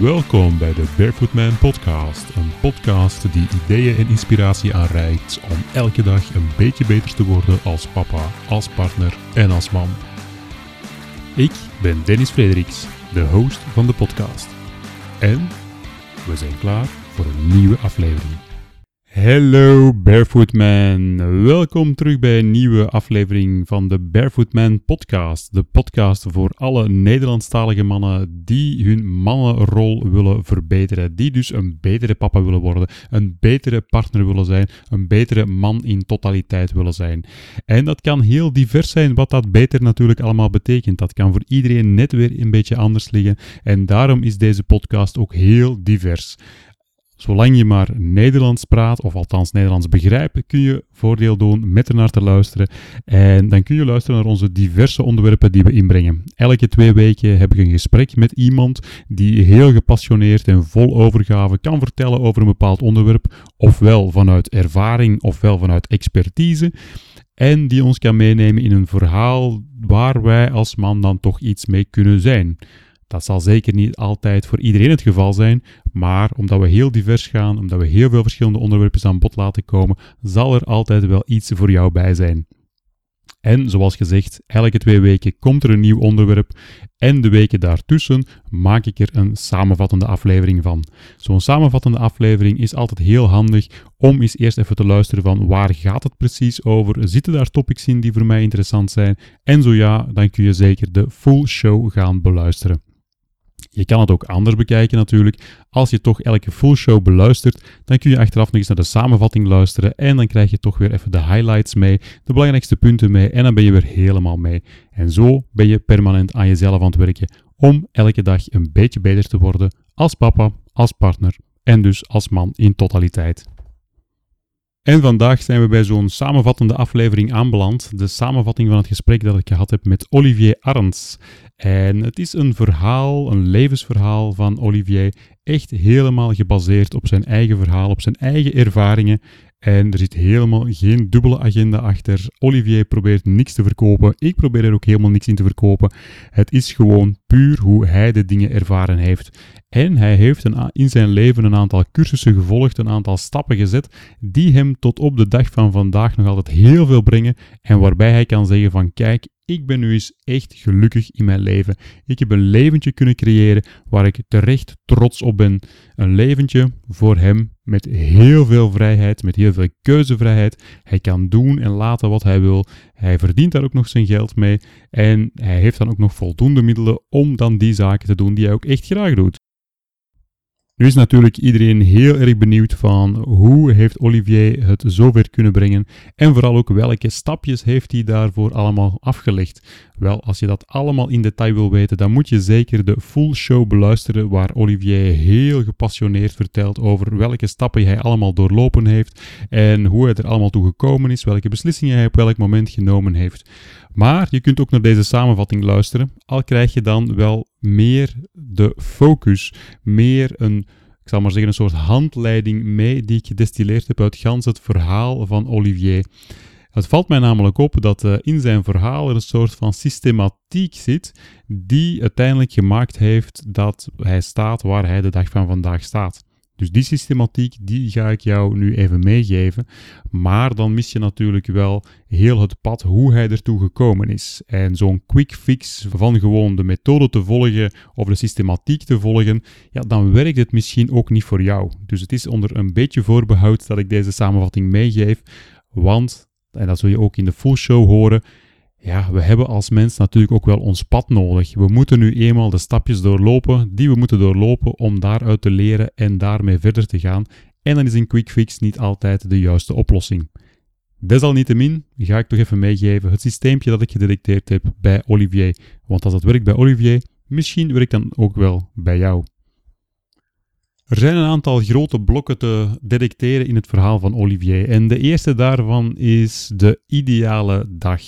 Welkom bij de Barefoot Man Podcast. Een podcast die ideeën en inspiratie aanreikt om elke dag een beetje beter te worden als papa, als partner en als man. Ik ben Dennis Frederiks, de host van de podcast. En we zijn klaar voor een nieuwe aflevering. Hallo Barefoot Man, welkom terug bij een nieuwe aflevering van de Barefoot Man podcast. De podcast voor alle Nederlandstalige mannen die hun mannenrol willen verbeteren. Die dus een betere papa willen worden, een betere partner willen zijn, een betere man in totaliteit willen zijn. En dat kan heel divers zijn wat dat beter natuurlijk allemaal betekent. Dat kan voor iedereen net weer een beetje anders liggen en daarom is deze podcast ook heel divers. Zolang je maar Nederlands praat, of althans Nederlands begrijpt, kun je voordeel doen met ernaar te luisteren. En dan kun je luisteren naar onze diverse onderwerpen die we inbrengen. Elke twee weken heb ik een gesprek met iemand die heel gepassioneerd en vol overgave kan vertellen over een bepaald onderwerp, ofwel vanuit ervaring ofwel vanuit expertise. En die ons kan meenemen in een verhaal waar wij als man dan toch iets mee kunnen zijn. Dat zal zeker niet altijd voor iedereen het geval zijn, maar omdat we heel divers gaan, omdat we heel veel verschillende onderwerpen aan bod laten komen, zal er altijd wel iets voor jou bij zijn. En zoals gezegd, elke twee weken komt er een nieuw onderwerp en de weken daartussen maak ik er een samenvattende aflevering van. Zo'n samenvattende aflevering is altijd heel handig om eens eerst even te luisteren van waar gaat het precies over? Zitten daar topics in die voor mij interessant zijn? En zo ja, dan kun je zeker de full show gaan beluisteren. Je kan het ook anders bekijken natuurlijk. Als je toch elke full show beluistert, dan kun je achteraf nog eens naar de samenvatting luisteren en dan krijg je toch weer even de highlights mee, de belangrijkste punten mee en dan ben je weer helemaal mee. En zo ben je permanent aan jezelf aan het werken om elke dag een beetje beter te worden als papa, als partner en dus als man in totaliteit. En vandaag zijn we bij zo'n samenvattende aflevering aanbeland. De samenvatting van het gesprek dat ik gehad heb met Olivier Arends. En het is een verhaal, een levensverhaal van Olivier, echt helemaal gebaseerd op zijn eigen verhaal, op zijn eigen ervaringen. En er zit helemaal geen dubbele agenda achter. Olivier probeert niks te verkopen. Ik probeer er ook helemaal niks in te verkopen. Het is gewoon puur hoe hij de dingen ervaren heeft. En hij heeft een, in zijn leven een aantal cursussen gevolgd, een aantal stappen gezet, die hem tot op de dag van vandaag nog altijd heel veel brengen. En waarbij hij kan zeggen van kijk, ik ben nu eens echt gelukkig in mijn leven. Ik heb een leventje kunnen creëren waar ik terecht trots op ben. Een leventje voor hem met heel veel vrijheid, met heel veel keuzevrijheid. Hij kan doen en laten wat hij wil. Hij verdient daar ook nog zijn geld mee. En hij heeft dan ook nog voldoende middelen om dan die zaken te doen die hij ook echt graag doet. Nu is natuurlijk iedereen heel erg benieuwd van hoe heeft Olivier het zover kunnen brengen en vooral ook welke stapjes heeft hij daarvoor allemaal afgelegd. Wel, als je dat allemaal in detail wil weten, dan moet je zeker de full show beluisteren waar Olivier heel gepassioneerd vertelt over welke stappen hij allemaal doorlopen heeft en hoe hij er allemaal toe gekomen is, welke beslissingen hij op welk moment genomen heeft. Maar je kunt ook naar deze samenvatting luisteren, al krijg je dan wel meer de focus, meer een, ik zal maar zeggen, een soort handleiding mee die ik gedestilleerd heb uit gans het verhaal van Olivier. Het valt mij namelijk op dat uh, in zijn verhaal er een soort van systematiek zit die uiteindelijk gemaakt heeft dat hij staat waar hij de dag van vandaag staat. Dus die systematiek, die ga ik jou nu even meegeven. Maar dan mis je natuurlijk wel heel het pad hoe hij ertoe gekomen is. En zo'n quick fix van gewoon de methode te volgen of de systematiek te volgen, ja, dan werkt het misschien ook niet voor jou. Dus het is onder een beetje voorbehoud dat ik deze samenvatting meegeef. Want, en dat zul je ook in de full show horen, ja, we hebben als mens natuurlijk ook wel ons pad nodig. We moeten nu eenmaal de stapjes doorlopen die we moeten doorlopen om daaruit te leren en daarmee verder te gaan. En dan is een quick fix niet altijd de juiste oplossing. Desalniettemin ga ik toch even meegeven het systeempje dat ik gedetecteerd heb bij Olivier. Want als het werkt bij Olivier, misschien werkt dan ook wel bij jou. Er zijn een aantal grote blokken te detecteren in het verhaal van Olivier. En de eerste daarvan is de ideale dag.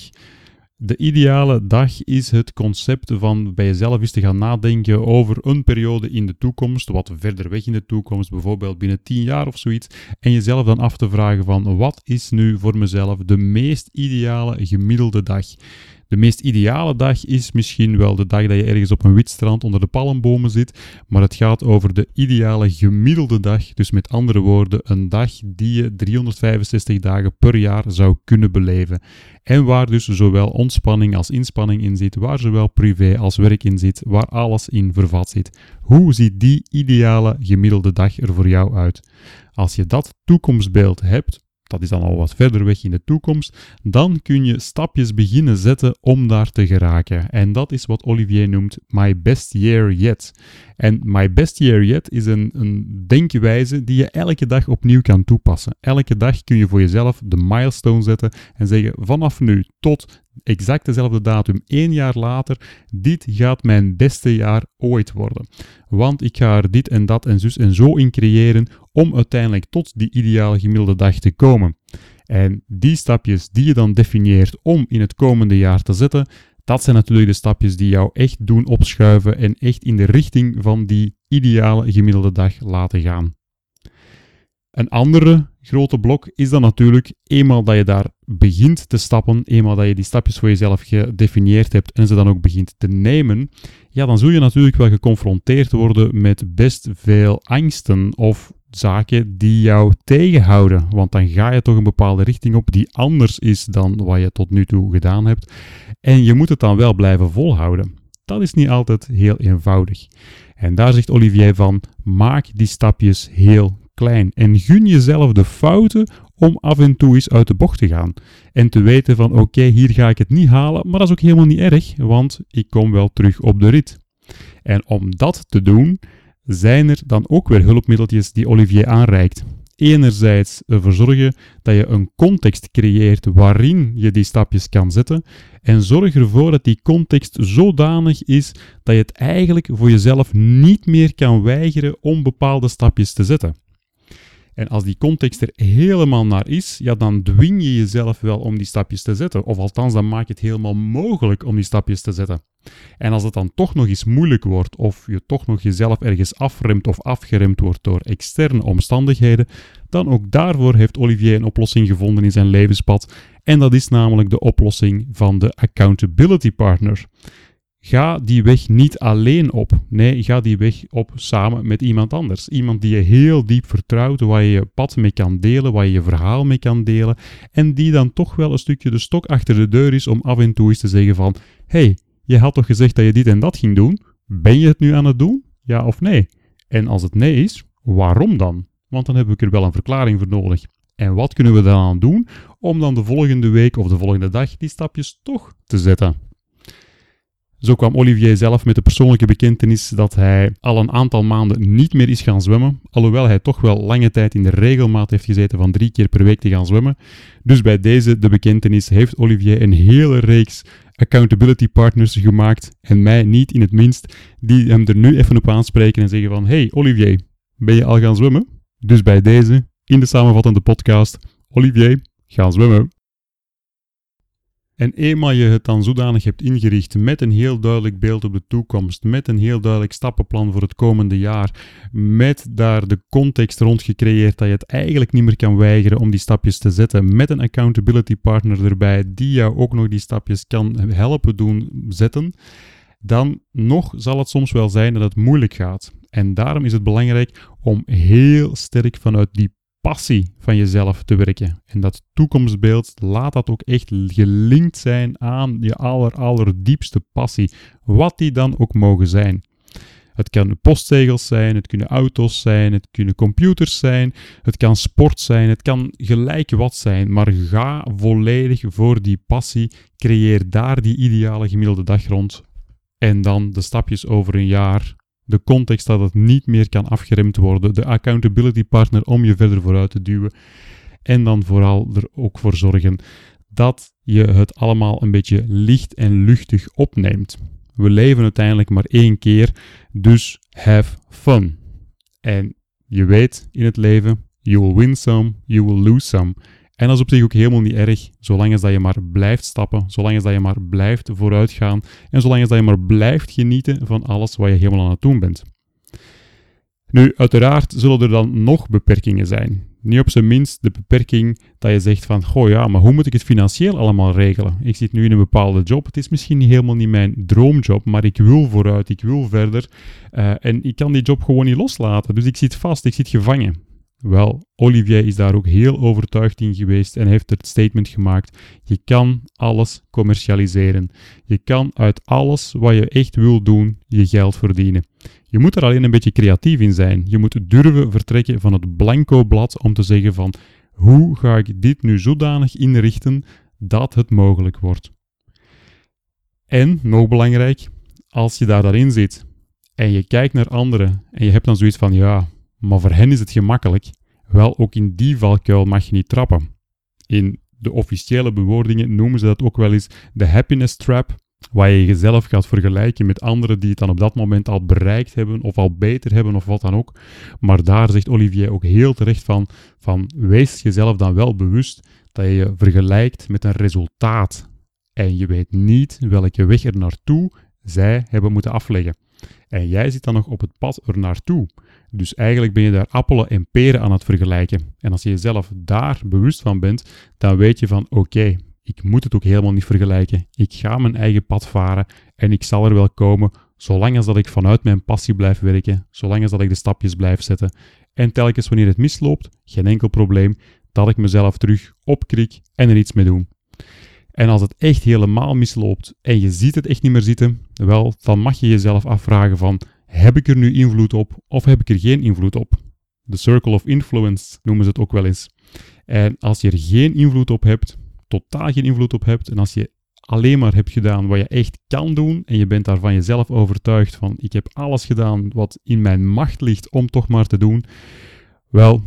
De ideale dag is het concept van bij jezelf eens te gaan nadenken over een periode in de toekomst, wat verder weg in de toekomst, bijvoorbeeld binnen 10 jaar of zoiets, en jezelf dan af te vragen van wat is nu voor mezelf de meest ideale gemiddelde dag. De meest ideale dag is misschien wel de dag dat je ergens op een wit strand onder de palmbomen zit, maar het gaat over de ideale gemiddelde dag. Dus met andere woorden, een dag die je 365 dagen per jaar zou kunnen beleven. En waar dus zowel ontspanning als inspanning in zit, waar zowel privé als werk in zit, waar alles in vervat zit. Hoe ziet die ideale gemiddelde dag er voor jou uit? Als je dat toekomstbeeld hebt, dat is dan al wat verder weg in de toekomst, dan kun je stapjes beginnen zetten om daar te geraken. En dat is wat Olivier noemt My Best Year Yet. En My Best Year Yet is een, een denkwijze die je elke dag opnieuw kan toepassen. Elke dag kun je voor jezelf de milestone zetten en zeggen vanaf nu tot exact dezelfde datum, één jaar later, dit gaat mijn beste jaar ooit worden. Want ik ga er dit en dat en zus en zo in creëren om uiteindelijk tot die ideale gemiddelde dag te komen. En die stapjes die je dan definieert om in het komende jaar te zetten, dat zijn natuurlijk de stapjes die jou echt doen opschuiven en echt in de richting van die ideale gemiddelde dag laten gaan. Een andere grote blok is dan natuurlijk, eenmaal dat je daar begint te stappen, eenmaal dat je die stapjes voor jezelf gedefinieerd hebt en ze dan ook begint te nemen, ja, dan zul je natuurlijk wel geconfronteerd worden met best veel angsten of zaken die jou tegenhouden. Want dan ga je toch een bepaalde richting op die anders is dan wat je tot nu toe gedaan hebt. En je moet het dan wel blijven volhouden. Dat is niet altijd heel eenvoudig. En daar zegt Olivier van: maak die stapjes heel klein en gun jezelf de fouten om af en toe eens uit de bocht te gaan. En te weten van oké, hier ga ik het niet halen, maar dat is ook helemaal niet erg, want ik kom wel terug op de rit. En om dat te doen, zijn er dan ook weer hulpmiddeltjes die Olivier aanreikt. Enerzijds ervoor zorgen dat je een context creëert waarin je die stapjes kan zetten. En zorg ervoor dat die context zodanig is dat je het eigenlijk voor jezelf niet meer kan weigeren om bepaalde stapjes te zetten. En als die context er helemaal naar is, ja, dan dwing je jezelf wel om die stapjes te zetten. Of althans, dan maak je het helemaal mogelijk om die stapjes te zetten. En als het dan toch nog eens moeilijk wordt, of je toch nog jezelf ergens afremt of afgeremd wordt door externe omstandigheden, dan ook daarvoor heeft Olivier een oplossing gevonden in zijn levenspad. En dat is namelijk de oplossing van de accountability partner. Ga die weg niet alleen op. Nee, ga die weg op samen met iemand anders. Iemand die je heel diep vertrouwt, waar je je pad mee kan delen, waar je je verhaal mee kan delen. En die dan toch wel een stukje de stok achter de deur is om af en toe eens te zeggen van... hey, je had toch gezegd dat je dit en dat ging doen? Ben je het nu aan het doen? Ja of nee? En als het nee is, waarom dan? Want dan heb ik er wel een verklaring voor nodig. En wat kunnen we dan aan doen om dan de volgende week of de volgende dag die stapjes toch te zetten? Zo kwam Olivier zelf met de persoonlijke bekentenis dat hij al een aantal maanden niet meer is gaan zwemmen, alhoewel hij toch wel lange tijd in de regelmaat heeft gezeten van drie keer per week te gaan zwemmen. Dus bij deze, de bekentenis, heeft Olivier een hele reeks accountability partners gemaakt, en mij niet in het minst, die hem er nu even op aanspreken en zeggen van Hey Olivier, ben je al gaan zwemmen? Dus bij deze, in de samenvattende podcast, Olivier, gaan zwemmen. En eenmaal je het dan zodanig hebt ingericht met een heel duidelijk beeld op de toekomst, met een heel duidelijk stappenplan voor het komende jaar, met daar de context rond gecreëerd dat je het eigenlijk niet meer kan weigeren om die stapjes te zetten, met een accountability partner erbij die jou ook nog die stapjes kan helpen doen zetten, dan nog zal het soms wel zijn dat het moeilijk gaat. En daarom is het belangrijk om heel sterk vanuit die passie van jezelf te werken. En dat toekomstbeeld, laat dat ook echt gelinkt zijn aan je aller, allerdiepste passie. Wat die dan ook mogen zijn. Het kunnen postzegels zijn, het kunnen auto's zijn, het kunnen computers zijn, het kan sport zijn, het kan gelijk wat zijn. Maar ga volledig voor die passie, creëer daar die ideale gemiddelde dag rond. En dan de stapjes over een jaar de context dat het niet meer kan afgeremd worden, de accountability partner om je verder vooruit te duwen. En dan vooral er ook voor zorgen dat je het allemaal een beetje licht en luchtig opneemt. We leven uiteindelijk maar één keer, dus have fun. En je weet in het leven, you will win some, you will lose some. En dat is op zich ook helemaal niet erg, zolang als dat je maar blijft stappen, zolang als dat je maar blijft vooruitgaan en zolang als dat je maar blijft genieten van alles wat je helemaal aan het doen bent. Nu, uiteraard zullen er dan nog beperkingen zijn. Niet op zijn minst de beperking dat je zegt van, goh ja, maar hoe moet ik het financieel allemaal regelen? Ik zit nu in een bepaalde job, het is misschien helemaal niet mijn droomjob, maar ik wil vooruit, ik wil verder uh, en ik kan die job gewoon niet loslaten. Dus ik zit vast, ik zit gevangen. Wel, Olivier is daar ook heel overtuigd in geweest en heeft het statement gemaakt: je kan alles commercialiseren. Je kan uit alles wat je echt wil doen, je geld verdienen. Je moet er alleen een beetje creatief in zijn. Je moet durven vertrekken van het blanco blad om te zeggen van hoe ga ik dit nu zodanig inrichten dat het mogelijk wordt. En, nog belangrijk, als je daar daarin zit en je kijkt naar anderen en je hebt dan zoiets van ja, maar voor hen is het gemakkelijk. Wel, ook in die valkuil mag je niet trappen. In de officiële bewoordingen noemen ze dat ook wel eens de happiness trap, waar je jezelf gaat vergelijken met anderen die het dan op dat moment al bereikt hebben of al beter hebben of wat dan ook. Maar daar zegt Olivier ook heel terecht van, van wees jezelf dan wel bewust dat je je vergelijkt met een resultaat. En je weet niet welke weg er naartoe zij hebben moeten afleggen. En jij zit dan nog op het pad er naartoe. Dus eigenlijk ben je daar appelen en peren aan het vergelijken. En als je jezelf daar bewust van bent, dan weet je van oké, ik moet het ook helemaal niet vergelijken. Ik ga mijn eigen pad varen en ik zal er wel komen, zolang als dat ik vanuit mijn passie blijf werken, zolang als dat ik de stapjes blijf zetten. En telkens wanneer het misloopt, geen enkel probleem, dat ik mezelf terug opkrik en er iets mee doe. En als het echt helemaal misloopt en je ziet het echt niet meer zitten, wel, dan mag je jezelf afvragen van, heb ik er nu invloed op of heb ik er geen invloed op? De circle of influence noemen ze het ook wel eens. En als je er geen invloed op hebt, totaal geen invloed op hebt, en als je alleen maar hebt gedaan wat je echt kan doen en je bent daar van jezelf overtuigd van ik heb alles gedaan wat in mijn macht ligt om toch maar te doen, wel,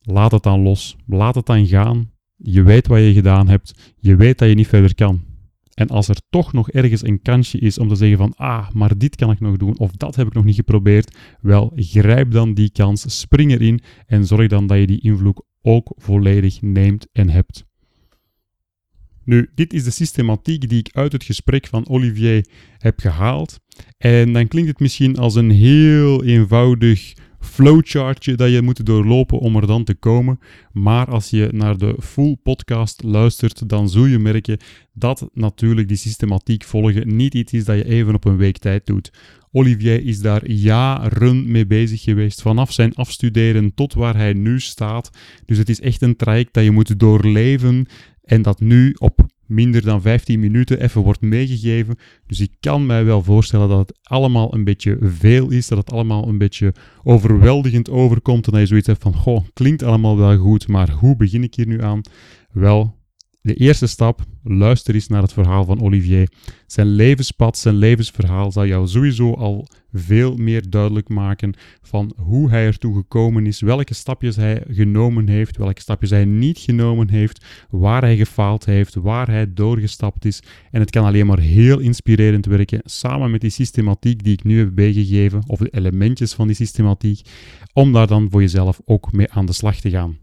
laat het dan los. Laat het dan gaan. Je weet wat je gedaan hebt. Je weet dat je niet verder kan. En als er toch nog ergens een kansje is om te zeggen van, ah, maar dit kan ik nog doen, of dat heb ik nog niet geprobeerd, wel, grijp dan die kans, spring erin en zorg dan dat je die invloed ook volledig neemt en hebt. Nu, dit is de systematiek die ik uit het gesprek van Olivier heb gehaald. En dan klinkt het misschien als een heel eenvoudig flowchartje dat je moet doorlopen om er dan te komen. Maar als je naar de full podcast luistert, dan zul je merken dat natuurlijk die systematiek volgen niet iets is dat je even op een week tijd doet. Olivier is daar jaren mee bezig geweest, vanaf zijn afstuderen tot waar hij nu staat. Dus het is echt een traject dat je moet doorleven en dat nu op minder dan 15 minuten even wordt meegegeven. Dus ik kan mij wel voorstellen dat het allemaal een beetje veel is, dat het allemaal een beetje overweldigend overkomt en dat je zoiets hebt van, goh, klinkt allemaal wel goed, maar hoe begin ik hier nu aan? Wel, de eerste stap, luister eens naar het verhaal van Olivier. Zijn levenspad, zijn levensverhaal zal jou sowieso al veel meer duidelijk maken van hoe hij ertoe gekomen is, welke stapjes hij genomen heeft, welke stapjes hij niet genomen heeft, waar hij gefaald heeft, waar hij doorgestapt is. En het kan alleen maar heel inspirerend werken, samen met die systematiek die ik nu heb bijgegeven, of de elementjes van die systematiek, om daar dan voor jezelf ook mee aan de slag te gaan.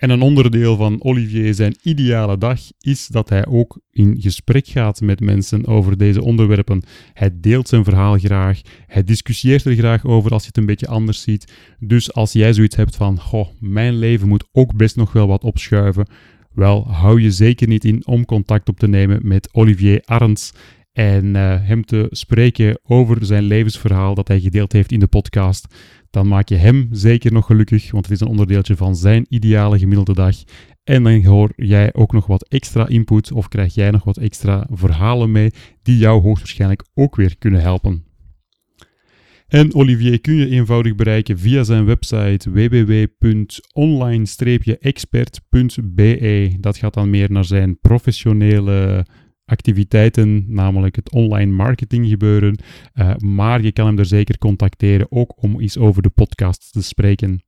En een onderdeel van Olivier zijn ideale dag is dat hij ook in gesprek gaat met mensen over deze onderwerpen. Hij deelt zijn verhaal graag, hij discussieert er graag over als je het een beetje anders ziet. Dus als jij zoiets hebt van, goh, mijn leven moet ook best nog wel wat opschuiven, wel, hou je zeker niet in om contact op te nemen met Olivier Arends en uh, hem te spreken over zijn levensverhaal dat hij gedeeld heeft in de podcast dan maak je hem zeker nog gelukkig, want het is een onderdeeltje van zijn ideale gemiddelde dag. En dan hoor jij ook nog wat extra input of krijg jij nog wat extra verhalen mee die jou hoogstwaarschijnlijk ook weer kunnen helpen. En Olivier kun je eenvoudig bereiken via zijn website www.online-expert.be. Dat gaat dan meer naar zijn professionele activiteiten, namelijk het online marketing gebeuren. Uh, maar je kan hem er zeker contacteren, ook om eens over de podcast te spreken.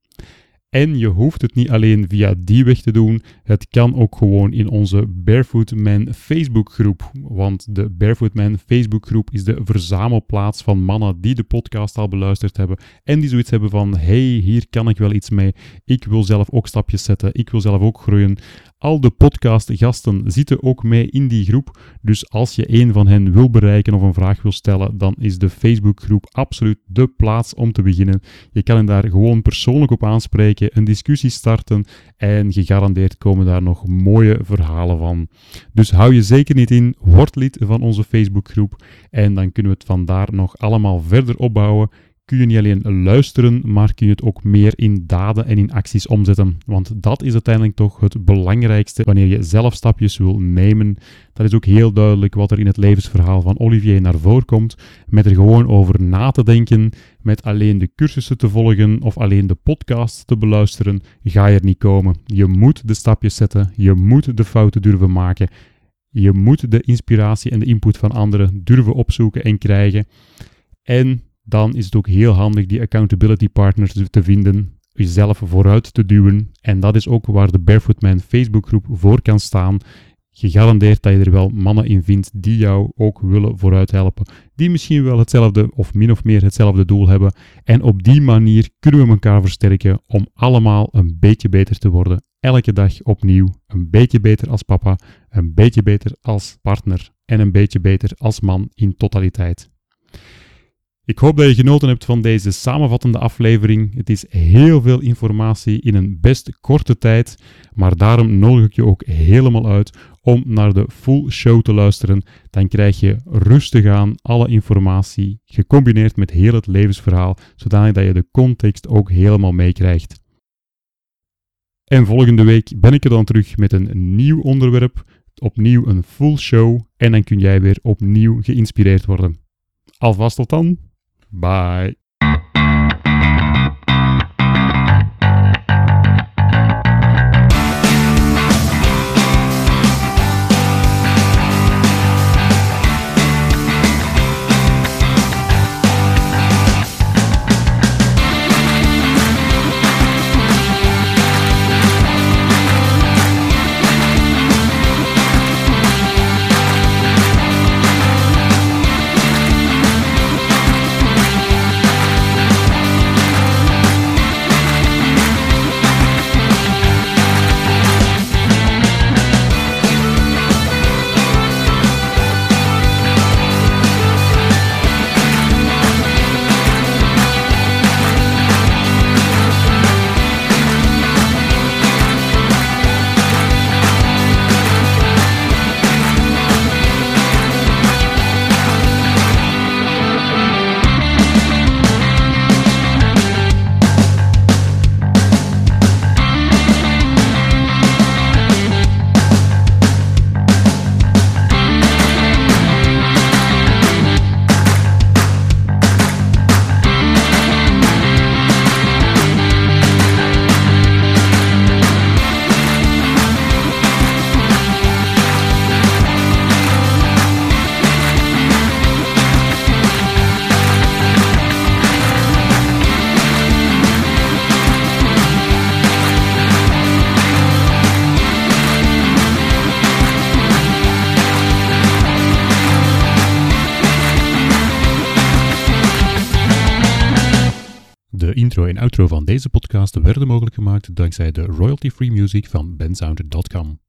En je hoeft het niet alleen via die weg te doen. Het kan ook gewoon in onze Barefoot Man Facebookgroep. Want de Barefoot Man Facebookgroep is de verzamelplaats van mannen die de podcast al beluisterd hebben. En die zoiets hebben van: hey, hier kan ik wel iets mee. Ik wil zelf ook stapjes zetten. Ik wil zelf ook groeien. Al de podcastgasten zitten ook mee in die groep. Dus als je een van hen wil bereiken of een vraag wil stellen, dan is de Facebookgroep absoluut de plaats om te beginnen. Je kan hen daar gewoon persoonlijk op aanspreken, een discussie starten en gegarandeerd komen daar nog mooie verhalen van. Dus hou je zeker niet in, word lid van onze Facebookgroep en dan kunnen we het vandaar nog allemaal verder opbouwen kun je niet alleen luisteren, maar kun je het ook meer in daden en in acties omzetten. Want dat is uiteindelijk toch het belangrijkste wanneer je zelf stapjes wil nemen. Dat is ook heel duidelijk wat er in het levensverhaal van Olivier naar voren komt. Met er gewoon over na te denken, met alleen de cursussen te volgen of alleen de podcast te beluisteren, ga je er niet komen. Je moet de stapjes zetten, je moet de fouten durven maken. Je moet de inspiratie en de input van anderen durven opzoeken en krijgen. En dan is het ook heel handig die accountability partners te vinden, jezelf vooruit te duwen. En dat is ook waar de Barefootman Facebookgroep voor kan staan. Gegarandeerd dat je er wel mannen in vindt die jou ook willen vooruit helpen. Die misschien wel hetzelfde of min of meer hetzelfde doel hebben. En op die manier kunnen we elkaar versterken om allemaal een beetje beter te worden. Elke dag opnieuw. Een beetje beter als papa, een beetje beter als partner en een beetje beter als man in totaliteit. Ik hoop dat je genoten hebt van deze samenvattende aflevering. Het is heel veel informatie in een best korte tijd, maar daarom nodig ik je ook helemaal uit om naar de full show te luisteren. Dan krijg je rustig aan alle informatie, gecombineerd met heel het levensverhaal, zodanig dat je de context ook helemaal meekrijgt. En volgende week ben ik er dan terug met een nieuw onderwerp, opnieuw een full show en dan kun jij weer opnieuw geïnspireerd worden. Alvast tot dan! Bye. Intro en outro van deze podcast werden mogelijk gemaakt dankzij de royalty-free music van bensounder.com.